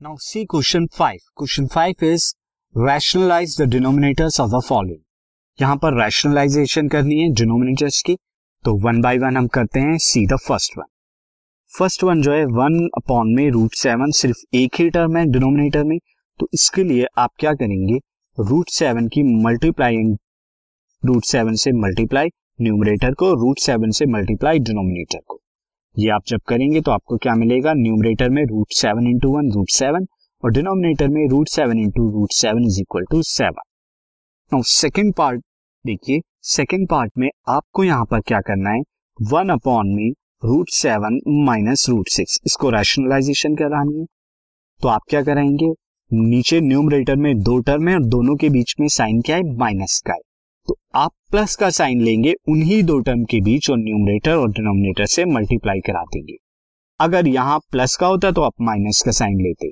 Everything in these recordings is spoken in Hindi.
Now, see question 5. Question 5 is, rationalize the denominators of the following. यहाँ पर रैशनलाइजेशन करनी है डिनोमिनेटर्स की तो वन बाय वन हम करते हैं see the first one first one जो है वन अपॉन में रूट सेवन सिर्फ़ एक ही टर्म है डिनोमिनेटर में तो इसके लिए आप क्या करेंगे रूट सेवन की मल्टीप्लाइंग रूट सेवन से मल्टीप्लाई न्यूमरेटर को रूट सेवन से मल्टीप्लाई डिनोमिनेटर को ये आप जब करेंगे तो आपको क्या मिलेगा? न्यूमरेटर में root seven into one root seven और डिनोमिनेटर में root seven into root seven is equal to seven second part देखिए सेकेंड पार्ट में आपको यहाँ पर क्या करना है? वन अपॉन में root seven minus root six इसको रैशनलाइजेशन करानी है? तो आप क्या कराएँगे नीचे न्यूमरेटर में दो टर्म है और दोनों के बीच में साइन क्या है? माइनस का है। तो आप प्लस का साइन लेंगे, उन्हीं दो टर्म के बीच और न्यूमरेटर और डिनोमिनेटर से मल्टीप्लाई करा देंगे। अगर यहाँ प्लस का होता तो आप माइनस का साइन लेते।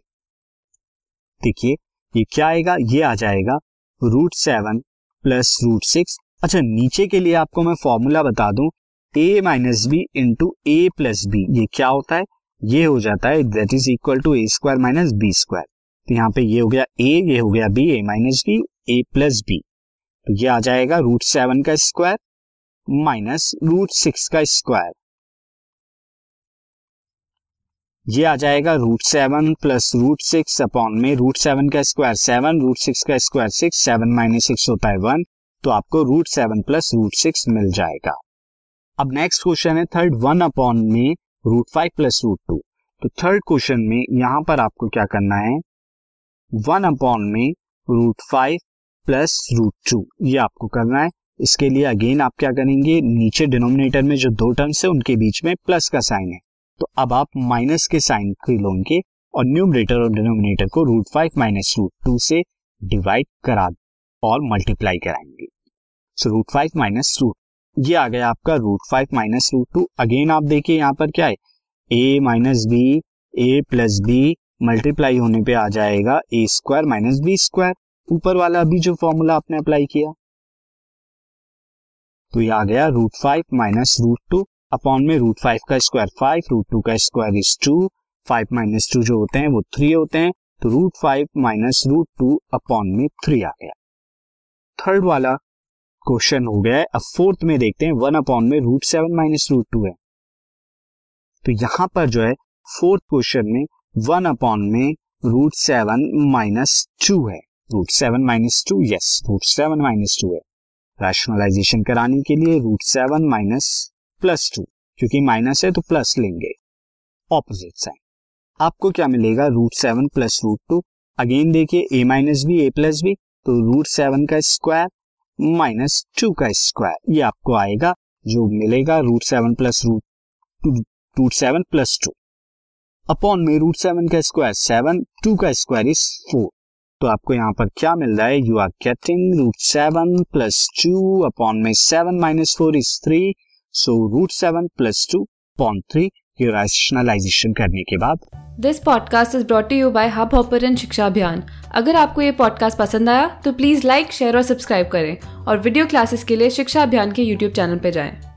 देखिए, ये क्या आएगा? ये आ जाएगा root seven plus root six अच्छा नीचे के लिए आपको मैं फॉर्मूला बता दूँ A minus B into A plus B ये क्या होता है? ये हो जाता है that is equal to A square minus B square तो यहाँ पे ये हो गया ए ये हो गया B A minus B A plus B तो ये आ जाएगा रूट सेवन का स्क्वायर माइनस रूट सिक्स का स्क्वायर ये आ जाएगा root seven plus root six upon में रूट सेवन का स्क्वायर सेवन रूट सिक्स का square six seven minus six होता है वन तो आपको root seven plus root six मिल जाएगा। अब नेक्स्ट क्वेश्चन है थर्ड वन अपॉन में root five plus root two तो थर्ड क्वेश्चन में यहाँ पर आपको क्या करना है? वन अपॉन में root five plus root two, ये आपको करना है। इसके लिए अगेन आप क्या करेंगे, नीचे डिनोमिनेटर में जो दो टर्म्स है, उनके बीच में प्लस का साइन है। तो अब आप माइनस के साइन को लोगे और न्यूमरेटर और डिनोमिनेटर को root five minus root two से डिवाइड करा और मल्टीप्लाई कराएँगे। So root five minus root, ये आ गया आपका root five minus root two. Again आप देखिए यहाँ पर क्या है, A minus B, A plus B multiply होने पे आ जाएगा, A square minus B square. ऊपर वाला अभी जो फॉर्मूला आपने अप्लाई किया। तो ये आ गया root five minus root two upon में रूट फाइव का स्क्वायर फाइव रूट टू का square is two five minus two जो होते हैं वो थ्री होते हैं तो root five minus root two upon में थ्री आ गया। थर्ड वाला क्वेश्चन हो गया है, अब फोर्थ में देखते हैं वन अपॉन में root seven minus root two है। तो यहाँ पर जो है फोर्थ क्वेश्चन में वन अपॉन में रूट सेवन माइनस टू है। Root seven minus two yes root seven minus two है। रैशनलाइजेशन कराने के लिए root seven minus plus two क्योंकि माइनस है तो प्लस लेंगे। ऑपोजिट साइन आपको क्या मिलेगा root seven plus root two again देखिए A minus B A plus B तो रूट सेवन का स्क्वायर माइनस टू का स्क्वायर ये आपको आएगा, जो मिलेगा root seven plus root root seven plus two upon में रूट सेवन का स्क्वायर सेवन टू का स्क्वायर इज़ फोर तो आपको यहाँ पर क्या मिल रहा है? You are getting root seven plus two upon में seven minus four is three so root seven plus two upon three ये रैशनलाइजेशन करने के बाद। This podcast is brought you by Hubhopper Shiksha Abhiyan अगर आपको ये पॉडकास्ट पसंद आया तो प्लीज़ लाइक शेयर और सब्सक्राइब करें। और वीडियो क्लासेस के लिए शिक्षा अभियान के यूट्यूब चैनल पर जाएँ।